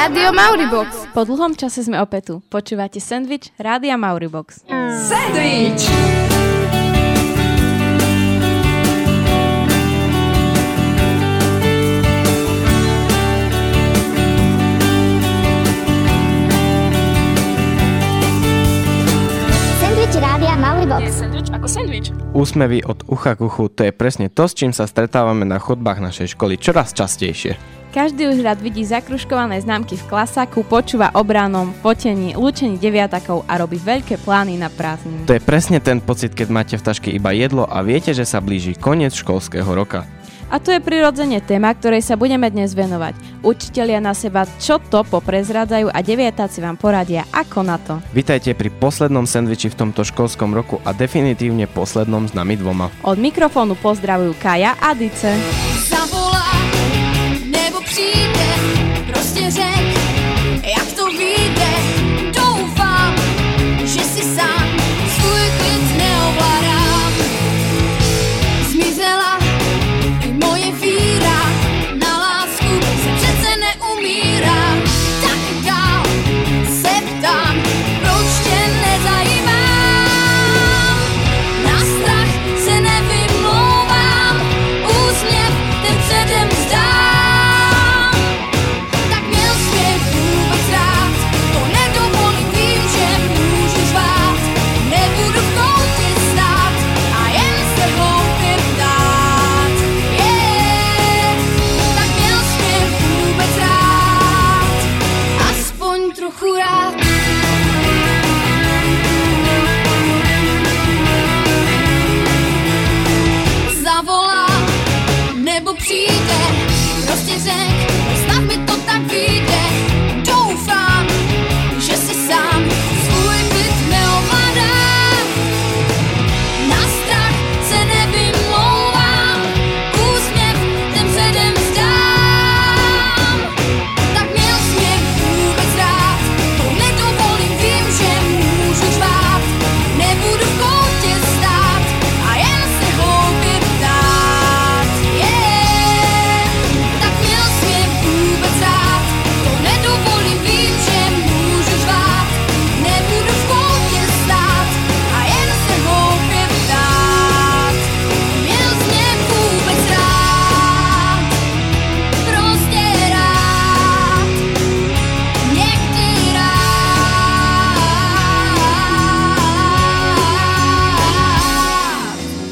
Rádio Mauribox. Po dlhom čase sme opäť tu. Počúvate Sandwich Rádia Mauribox. Sandwich! Sandwich Rádia Mauribox. Je sandwich ako sandwich. Úsmevy od ucha k uchu, to je presne to, s čím sa stretávame na chodbách našej školy čoraz častejšie. Každý už rád vidí zakruškované známky v klasáku, počúva o bránom, fotení, lúčení deviatakov a robí veľké plány na prázdniny. To je presne ten pocit, keď máte v taške iba jedlo a viete, že sa blíži koniec školského roka. A to je prirodzene téma, ktorej sa budeme dnes venovať. Učitelia na seba čo to poprezrádzajú a deviatáci vám poradia ako na to. Vitajte pri poslednom sendviči v tomto školskom roku a definitívne poslednom s nami dvoma. Od mikrofónu pozdravujú Kaja a Dice.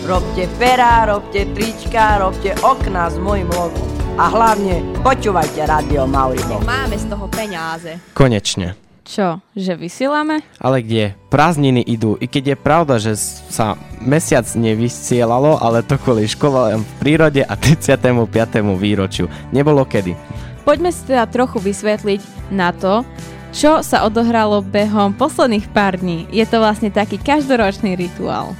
Robte perá, robte trička, robte okná s mojim logom. A hlavne počúvajte Radio Mauribox. Máme z toho peňáze. Konečne. Čo, že vysielame? Ale kde? Prázdniny idú, i keď je pravda, že sa mesiac nevysielalo, ale to kvôli školám v prírode a 35. výročiu. Nebolo kedy. Poďme si teda trochu vysvetliť na to, čo sa odohralo behom posledných pár dní. Je to vlastne taký každoročný rituál.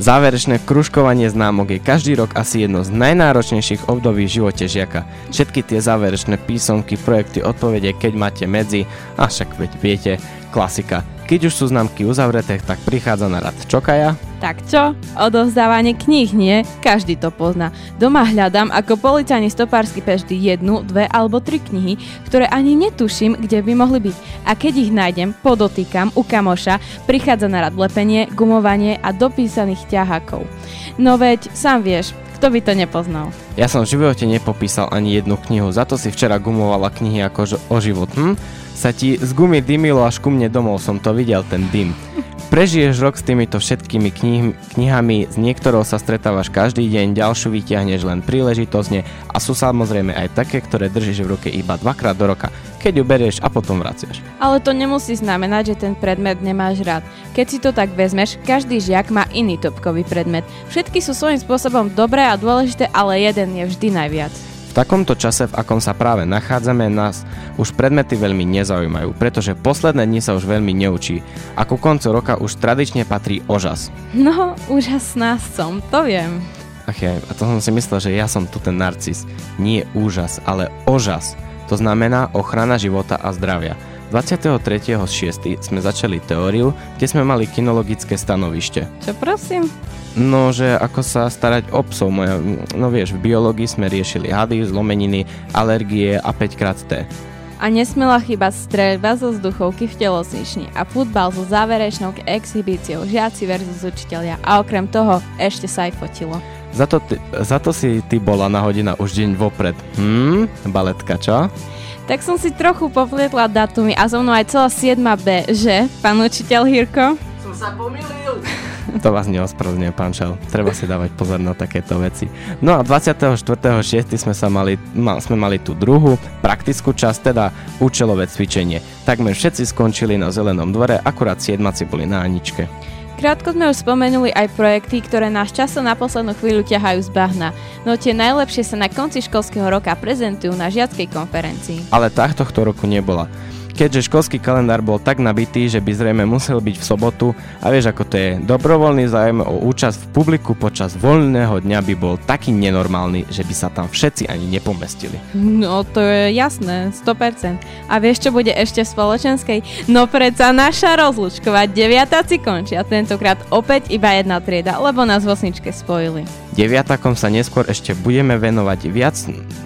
Záverečné kružkovanie známok je každý rok asi jedno z najnáročnejších období v živote žiaka. Všetky tie záverečné písomky, projekty, odpovede, keď máte medzi, a však veď viete, klasika. Keď už sú známky uzavreté, tak prichádza na rad čokaja. Tak čo? Odovzdávanie kníh nie? Každý to pozná. Doma hľadám ako policajný stopársky vždy jednu, dve alebo tri knihy, ktoré ani netuším, kde by mohli byť. A keď ich nájdem, podotýkam u kamoša, prichádza na rad lepenie, gumovanie a dopísaných ťahákov. No veď, sám vieš, kto by to nepoznal. Ja som v živote nepopísal ani jednu knihu, za to si včera gumovala knihy ako o život. Hm? Sa ti z gumy dymilo až ku mne domov, som to videl, ten dym. Prežiješ rok s týmito všetkými knih- knihami, z niektorou sa stretávaš každý deň, ďalšiu vyťahneš len príležitosne a sú samozrejme aj také, ktoré držíš v ruke iba dvakrát do roka, keď ju berieš a potom vraciaš. Ale to nemusí znamenať, že ten predmet nemáš rád. Keď si to tak vezmeš, každý žiak má iný topkový predmet. Všetky sú svojím spôsobom dobré a dôležité, ale jeden je vždy najviac. V takomto čase, v akom sa práve nachádzame, nás už predmety veľmi nezaujímajú, pretože posledné dni sa už veľmi neučí a ku koncu roka už tradične patrí ožas. No, úžasná som, to viem. Ach ja, a to som si myslel, že ja som tu ten narcis. Nie úžas, ale ožas. To znamená ochrana života a zdravia. 23.6. sme začali teóriu, kde sme mali kinologické stanovište. Čo prosím? No, že ako sa starať o psov. Moja, no vieš, v biológii sme riešili hady, zlomeniny, alergie a 5 krát T. A nesmela chýbať streľba zo vzduchovky v telocvični a futbal so záverečnou exhibíciou žiaci versus učiteľia. A okrem toho ešte sa aj fotilo. Za to, ty, za to si ty bola na hodina už deň vopred. Hm, baletka, čo? Tak som si trochu poplietla datumy a so mnou aj celá 7B, že, pán učiteľ Hirko? Som sa pomýlil. To vás neospravedlňuje, pán Šel. Treba si dávať pozor na takéto veci. No a 24.6. sme sa mali, ma, sme mali tú druhú, praktickú časť, teda účelové cvičenie. Takmer všetci skončili na zelenom dvore, akurát siedmaci boli na Aničke. Krátko sme už spomenuli aj projekty, ktoré nás často na poslednú chvíľu ťahajú z bahna, no tie najlepšie sa na konci školského roka prezentujú na žiackej konferencii. Ale tá tohto roku nebola. Keďže školský kalendár bol tak nabitý, že by zrejme musel byť v sobotu a vieš ako to je, dobrovoľný zájem o účasť v publiku počas voľného dňa by bol taký nenormálny, že by sa tam všetci ani nepomestili. No to je jasné, 100%. A vieš čo bude ešte v spoločenskej? No predsa naša rozlučková deviatáci končia, tentokrát opäť iba jedna trieda, lebo nás v osničke spojili. Deviatakom sa neskôr ešte budeme venovať viac,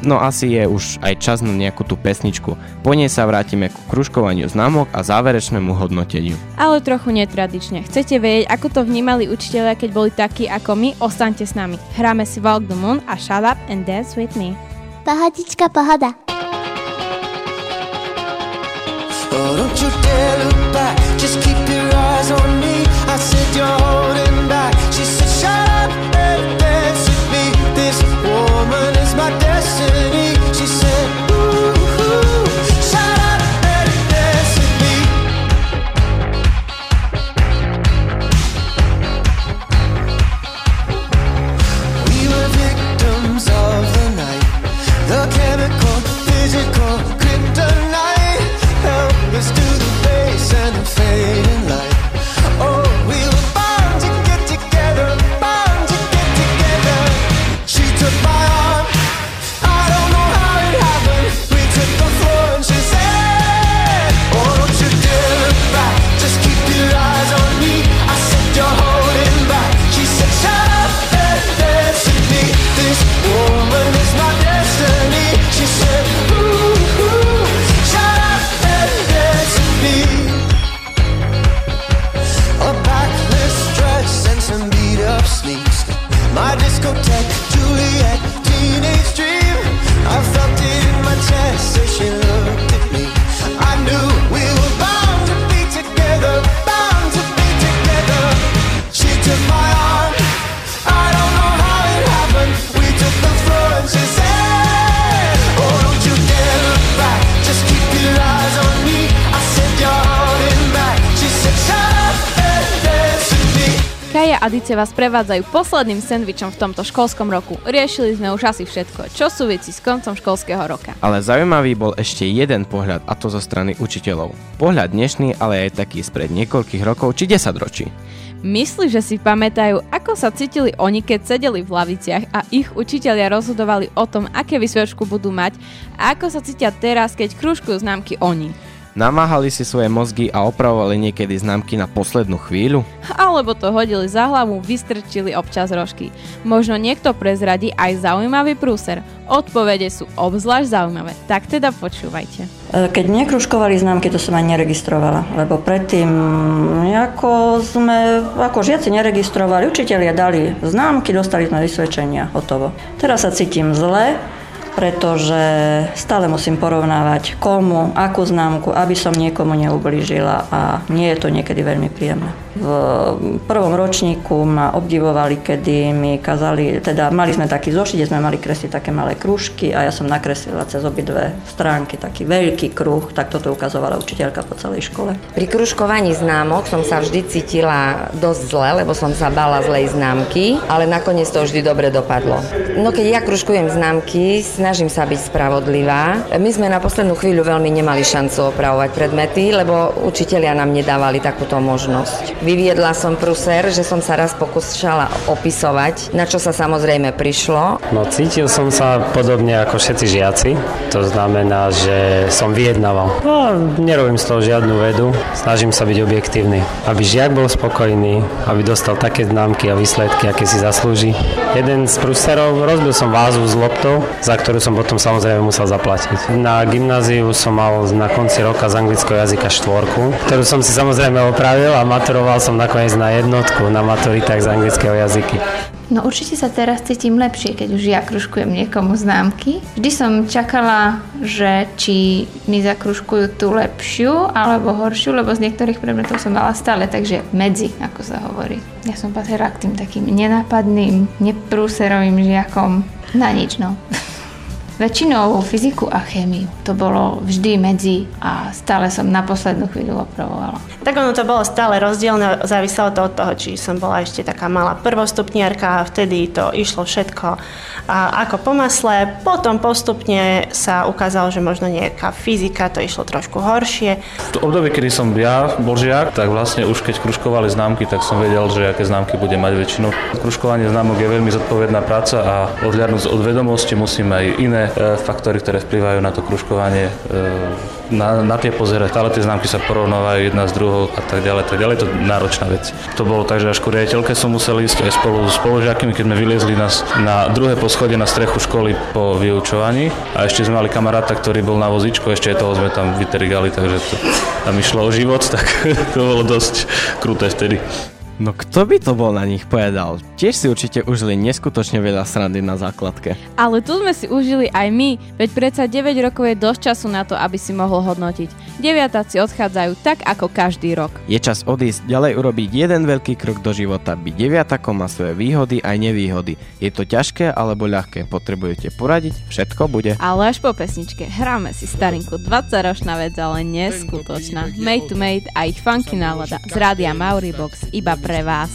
no asi je už aj čas na nejakú tú pesničku. Po nej sa vrátime ku kružkovaniu známok a záverečnému hodnoteniu. Ale trochu netradične. Chcete vedieť, ako to vnímali učiteľia, keď boli takí ako my? Ostaňte s nami. Hráme si Walk the Moon a Shut Up and Dance With Me. Pohodička, pohoda. Oh, don't you dare look back. Just keep your eyes on me. I said you're holding back. She said, Dice vás prevádzajú posledným sendvičom v tomto školskom roku. Riešili sme už asi všetko, čo súvisí s koncom školského roka. Ale zaujímavý bol ešte jeden pohľad, a to zo strany učiteľov. Pohľad dnešný, ale aj taký spred niekoľkých rokov či 10 ročí. Myslíš, že si pamätajú, ako sa cítili oni, keď sedeli v laviciach a ich učitelia rozhodovali o tom, aké vysvedčku budú mať a ako sa cítia teraz, keď krúžkujú známky oni. Namáhali si svoje mozgy a opravovali niekedy známky na poslednú chvíľu? Alebo to hodili za hlavu, vystrčili občas rožky. Možno niekto prezradí aj zaujímavý prúser. Odpovede sú obzvlášť zaujímavé, tak teda počúvajte. E, Keď mne kružkovali známky, to som ani neregistrovala, lebo predtým ako sme, ako žiaci neregistrovali, učitelia dali známky, dostali sme vysvedčenia, hotovo. Teraz sa cítim zle, pretože stále musím porovnávať komu, akú známku, aby som niekomu neublížila a nie je to niekedy veľmi príjemné. V prvom ročníku ma obdivovali, kedy mi kazali, teda mali sme taký zošit, sme mali kresliť také malé krúžky a ja som nakreslila cez obidve stránky taký veľký kruh, tak toto ukazovala učiteľka po celej škole. Pri kružkovaní známok som sa vždy cítila dosť zle, lebo som sa bala zlej známky, ale nakoniec to vždy dobre dopadlo. No keď ja kružkujem známky, snažím sa byť spravodlivá. My sme na poslednú chvíľu veľmi nemali šancu opravovať predmety, lebo učitelia nám nedávali takúto možnosť. Vyviedla som pruser, že som sa raz pokúšala opisovať, na čo sa samozrejme prišlo. No cítil som sa podobne ako všetci žiaci. To znamená, že som vyjednával. No, nerobím z toho žiadnu vedu. Snažím sa byť objektívny. Aby žiak bol spokojný, aby dostal také známky a výsledky, aké si zaslúži. Jeden z pruserov, rozbil som vázu s loptou, za ktorú som potom samozrejme musel zaplatiť. Na gymnáziu som mal na konci roka z anglického jazyka štvorku, ktorú som si samozrejme opravil a maturoval som nakoniec na jednotku na maturitách z anglického jazyky. No určite sa teraz cítim lepšie, keď už ja kružkujem niekomu známky. Vždy som čakala, že či mi zakružkujú tú lepšiu alebo horšiu, lebo z niektorých predmetov som mala stále, takže medzi, ako sa hovorí. Ja som patrila k tým takým nenápadným, neprúserovým žiakom. Na nič, no. Väčšinou fyziku a chémiu. To bolo vždy medzi a stále som na poslednú chvíľu opravovala. Tak ono to bolo stále rozdielne, záviselo to od toho, či som bola ešte taká malá prvostupniarka a vtedy to išlo všetko a ako po masle. Potom postupne sa ukázalo, že možno nejaká fyzika, to išlo trošku horšie. V období, kedy som ja bol žiak, tak vlastne už keď kružkovali známky, tak som vedel, že aké známky bude mať väčšinu. Kružkovanie známok je veľmi zodpovedná práca a odhľadnúť od vedomosti musíme aj iné e, faktory, ktoré vplyvajú na to kružkovanie e, na, na tie pozerať. Ale tie známky sa porovnávajú jedna s druhou a tak ďalej, tak ďalej. Je náročná vec. To bolo tak, že až ku riaditeľke som musel ísť aj spolu s spolužiakmi, keď sme vyliezli na, na druhé poschodie na strechu školy po vyučovaní a ešte sme mali kamaráta, ktorý bol na vozíčku, ešte aj toho sme tam vyterigali, takže to, tam išlo o život, tak to bolo dosť kruté vtedy. No kto by to bol na nich povedal? Tiež si určite užili neskutočne veľa srandy na základke. Ale tu sme si užili aj my, veď predsa 9 rokov je dosť času na to, aby si mohol hodnotiť. Deviatáci odchádzajú tak ako každý rok. Je čas odísť ďalej urobiť jeden veľký krok do života. Byť deviatakom má svoje výhody aj nevýhody. Je to ťažké alebo ľahké? Potrebujete poradiť? Všetko bude. Ale až po pesničke hráme si starinku 20 ročná vec, ale neskutočná. Made to Made a ich funky nálada z rádia Mauribox iba pre vás.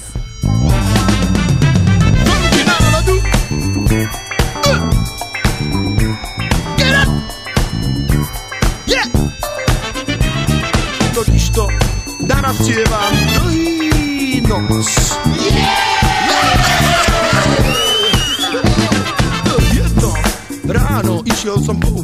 Totižto narazievam dlhý nos. Jedno ráno išiel som po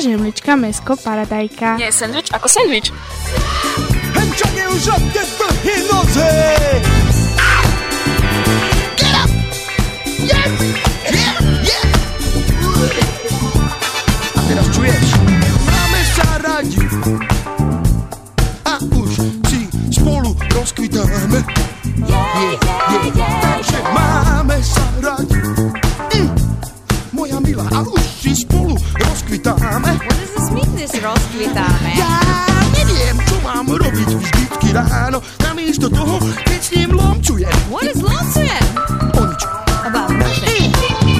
Žemlička, žemlička, mesko, paradajka. Nie, sandwich ako sandwich. Henčanie už od. Get up. Yeah, yeah. A teraz čuješ? Máme sa Moja milá, a už si spolu rozkvitáme. This mean, this rozkvitáme? Ja neviem, čo mám robiť vždycky ráno, namiesto toho, keď s ním lomčujem. What is lomcujem? O nič. About nothing.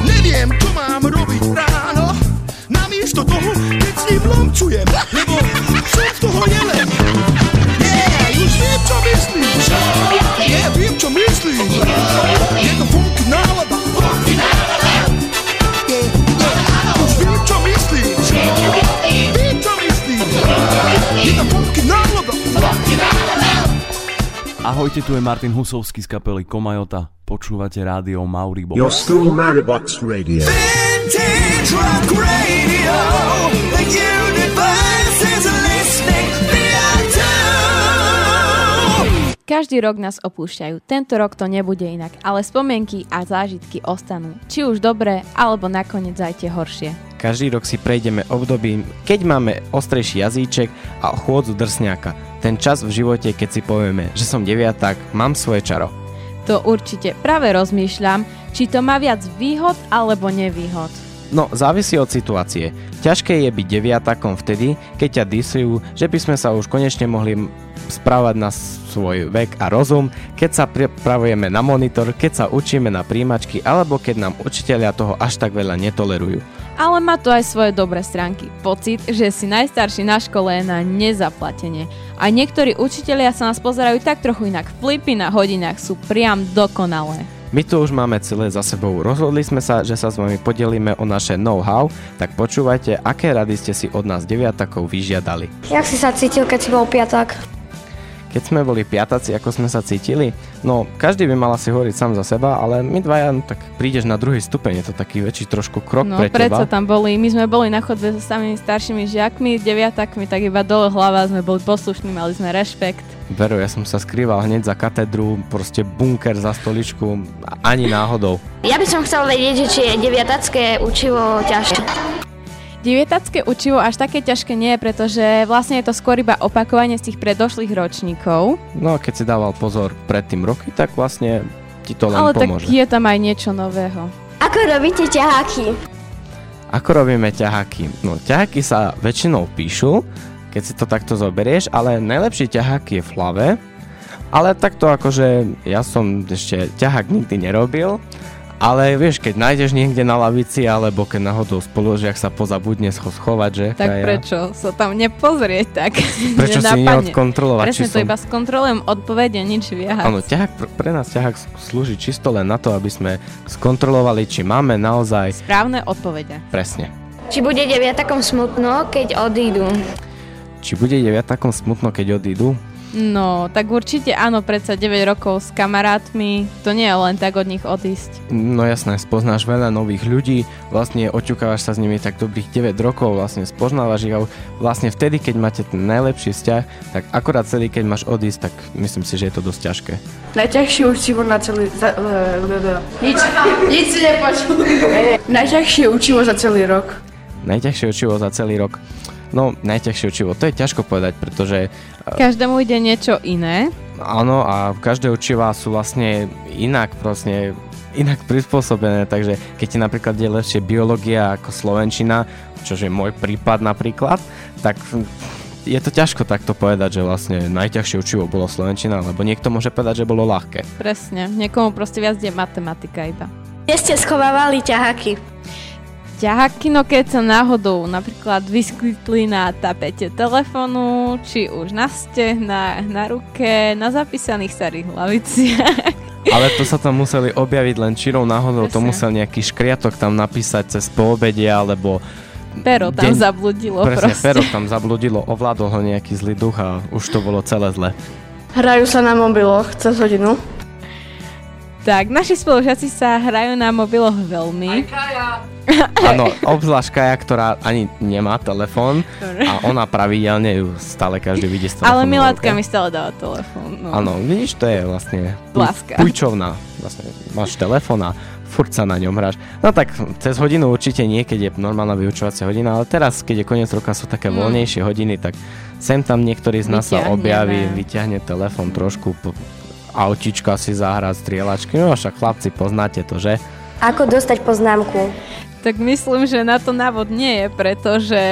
Neviem, čo mám robiť ráno, namiesto toho, keď s ním lomčujem. Lebo som z toho jelen. Yeah, Ahojte, tu je Martin Husovský z kapely Komajota. Počúvate rádio Mauribo. Your school Maribox Radio. Vintage Rock Radio. Každý rok nás opúšťajú, tento rok to nebude inak, ale spomienky a zážitky ostanú. Či už dobré, alebo nakoniec aj tie horšie. Každý rok si prejdeme obdobím, keď máme ostrejší jazyček a chôdzu drsňáka. Ten čas v živote, keď si povieme, že som deviatak, mám svoje čaro. To určite práve rozmýšľam, či to má viac výhod alebo nevýhod. No, závisí od situácie. Ťažké je byť deviatakom vtedy, keď ťa disujú, že by sme sa už konečne mohli správať na svoj vek a rozum, keď sa pripravujeme na monitor, keď sa učíme na príjimačky, alebo keď nám učiteľia toho až tak veľa netolerujú. Ale má to aj svoje dobré stránky. Pocit, že si najstarší na škole je na nezaplatenie. A niektorí učitelia sa nás pozerajú tak trochu inak. Flipy na hodinách sú priam dokonalé. My tu už máme celé za sebou. Rozhodli sme sa, že sa s vami podelíme o naše know-how, tak počúvajte, aké rady ste si od nás deviatakov vyžiadali. Jak si sa cítil, keď si bol piatak? Keď sme boli piataci, ako sme sa cítili, no každý by mal asi hovoriť sám za seba, ale my dvaja, no, tak prídeš na druhý stupeň, je to taký väčší trošku krok No pre teba. tam boli, my sme boli na chodbe so samými staršími žiakmi, deviatakmi, tak iba dole hlava, sme boli poslušní, mali sme rešpekt. Veru, ja som sa skrýval hneď za katedru, proste bunker za stoličku, ani náhodou. Ja by som chcel vedieť, že či je deviatacké učivo ťažké. Deviatacké učivo až také ťažké nie je, pretože vlastne je to skôr iba opakovanie z tých predošlých ročníkov, No a keď si dával pozor predtým roky, tak vlastne ti to len ale tak pomôže. je tam aj niečo nového. Ako robíte ťaháky? Ako robíme ťaháky? No ťaháky sa väčšinou píšu, keď si to takto zoberieš, ale najlepší ťahák je v hlave. Ale takto akože ja som ešte ťahák nikdy nerobil, ale vieš, keď nájdeš niekde na lavici, alebo keď náhodou spolužiak sa pozabudne scho- schovať, že? Tak Kaja? prečo sa tam nepozrieť tak? Prečo si neodkontrolovať, Presne či to som- iba skontrolujem odpovede, nič viac. Áno, ťahák, pr- pre nás ťahák slúži čisto len na to, aby sme skontrolovali, či máme naozaj Správne odpovede. presne. Či bude deviatakom smutno, keď odídu? Či bude deviatakom smutno, keď odídu? No, tak určite áno, predsa 9 rokov s kamarátmi, to nie je len tak od nich odísť. No jasné, spoznáš veľa nových ľudí, vlastne oťukávaš sa s nimi tak dobrých 9 rokov, vlastne spoznávaš ich a vlastne vtedy, keď máte ten najlepší vzťah, tak akorát celý, keď máš odísť, tak myslím si, že je to dosť ťažké. Najťažšie učivo na celý... Za, le, le, le. Nič, nič si nepočul. Najťažšie učivo za celý rok. Najťažšie učivo za celý rok. No, najťažšie učivo, to je ťažko povedať, pretože eh, Každému ide niečo iné. Áno, a každé učivá sú vlastne inak proste inak prispôsobené, takže keď ti napríklad je lepšie biológia ako slovenčina, čo je môj prípad napríklad, tak je to ťažko takto povedať, že vlastne najťažšie učivo bolo slovenčina, lebo niekto môže povedať, že bolo ľahké. Presne, niekomu proste viac ide matematika iba. Kde ste schovávali ťaháky? Ťaháky, no keď sa náhodou napríklad vyskytli na tapete telefónu, či už na stehna, na ruke, na zapísaných starých hlaviciach. Ale to sa tam museli objaviť len čirou náhodou, to Presne. musel nejaký škriatok tam napísať cez poobede, alebo... Pero tam zabludilo Presne, proste. pero tam zabludilo, ovládol ho nejaký zlý duch a už to bolo celé zle. Hrajú sa na mobiloch cez hodinu. Tak, naši spolužiaci sa hrajú na mobiloch veľmi. Áno, obzvlášť Kaja, ktorá ani nemá telefón a ona pravidelne ju stále každý vidí s telefónom. Ale Milátka mi stále dáva telefón. No. Áno, vidíš, to je vlastne Láska. pujčovná. Vlastne máš telefón a furt sa na ňom hráš. No tak cez hodinu určite nie, keď je normálna vyučovacia hodina, ale teraz, keď je koniec roka, sú také Mm. voľnejšie hodiny, tak sem tam niektorý z nás sa Vyťahneme. objaví, vyťahne telefón trošku, po, autička si zahrať, strieľačky, no však chlapci, poznáte to, že? Ako dostať poznámku? Tak myslím, že na to návod nie je, pretože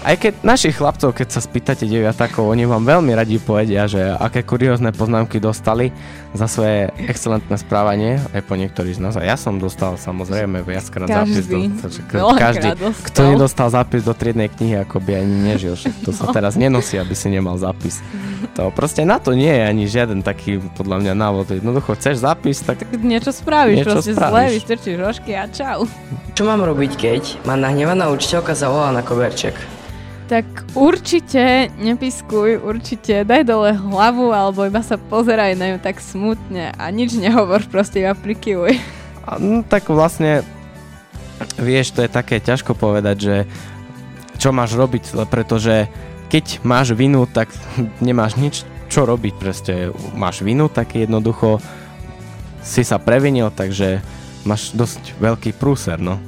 Aj keď našich chlapcov, keď sa spýtate deviatakov, oni vám veľmi radi povedia, že aké kuriózne poznámky dostali za svoje excelentné správanie, aj po niektorých z nás. A ja som dostal samozrejme viackrát zápis do... Každý. každý, dostal. kto nedostal zápis do triednej knihy, ako by ani nežil. To sa No. teraz nenosí, aby si nemal zápis. To proste na to nie je ani žiaden taký, podľa mňa, návod. Jednoducho, chceš zápis, tak... niečo spravíš, Niečo proste spravíš. zle, vystrčíš rožky a čau. Čo mám robiť, keď ma nahnevaná učiteľka zavolá na koberček? Tak určite nepiskuj, určite daj dole hlavu alebo iba sa pozeraj na ňu tak smutne a nič nehovor, proste iba prikyvuj. No, tak vlastne, vieš, to je také ťažko povedať, že čo máš robiť, pretože keď máš vinu, tak nemáš nič čo robiť, proste máš vinu, tak jednoducho si sa previnil, takže máš dosť veľký prúser, no.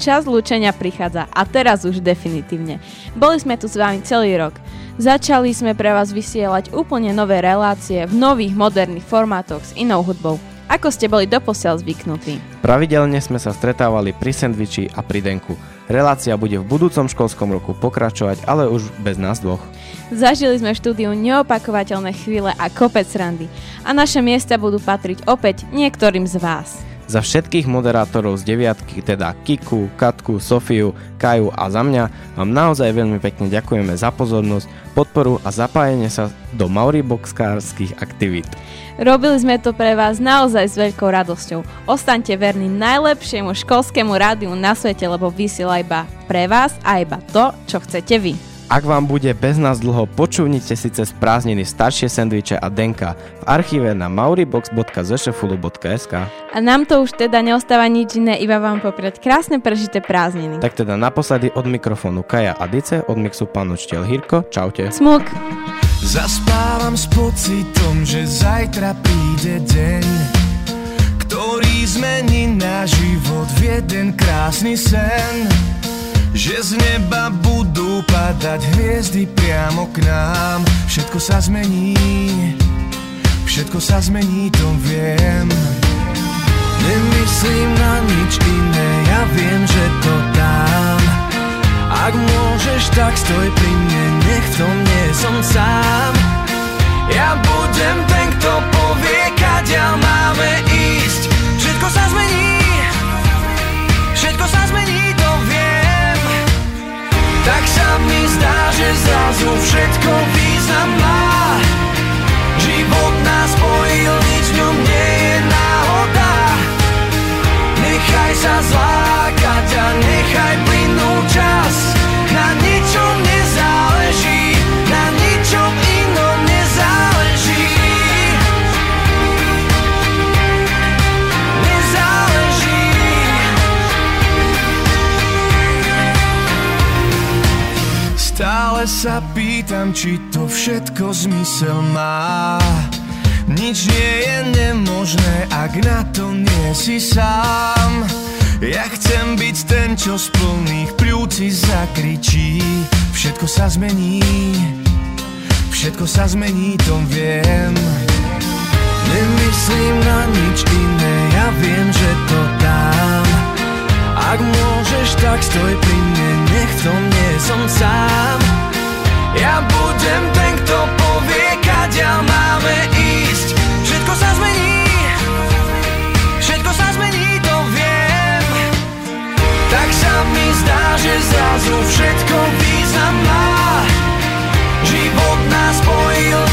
Čas lúčenia prichádza a teraz už definitívne. Boli sme tu s vami celý rok. Začali sme pre vás vysielať úplne nové relácie v nových moderných formátoch s inou hudbou. Ako ste boli doposiaľ zvyknutí? Pravidelne sme sa stretávali pri sendviči a pri denku. Relácia bude v budúcom školskom roku pokračovať, ale už bez nás dvoch. Zažili sme v štúdiu neopakovateľné chvíle a kopec randy. A naše miesta budú patriť opäť niektorým z vás. Za všetkých moderátorov z deviatky, teda Kiku, Katku, Sofiu, Kaju a za mňa vám naozaj veľmi pekne ďakujeme za pozornosť, podporu a zapájenie sa do Mauriboxkárskych aktivít. Robili sme to pre vás naozaj s veľkou radosťou. Ostaňte verní najlepšiemu školskému rádiu na svete, lebo vysiela iba pre vás a iba to, čo chcete vy. Ak vám bude bez nás dlho, počúvnite si cez prázdniny staršie sendviče a denka v archíve na mauribox.zšfulu.sk A nám to už teda neostáva nič iné, iba vám popriať krásne prežité prázdniny. Tak teda naposledy od mikrofónu Kaja a Dice, od mixu pán učiteľ Hirko, čaute. Smuk. Zaspávam s pocitom, že zajtra príde deň, ktorý zmení náš život v jeden krásny sen. Že z neba budú padať hviezdy priamo k nám. Všetko sa zmení, všetko sa zmení, to viem. Nemyslím na nič iné, ja viem, že to dám. Ak môžeš, tak stoj pri mne, nech v tom nie som sám. Ja budem ten, kto povie, kaďal máme ísť. Všetko sa zmení, všetko sa zmení, sa mi zdá, že zrazu všetko význam má Život nás spojil, nič v ňom nie je náhoda. Nechaj sa zlákať a nechaj pýtam, či to všetko zmysel má. Nič nie je nemožné, ak na to nie si sám. Ja chcem byť ten, čo z plných pľúci zakričí. Všetko sa zmení, všetko sa zmení, to viem. Nemyslím na nič iné, ja viem, že to dám. Ak môžeš, tak stoj pri mne, nech v nie som sám ja budem ten, kto povie, kaďa máme ísť. Všetko sa zmení Všetko sa zmení, to viem. Tak sa mi zdá, že zrazu všetko význam má. Život nás spojil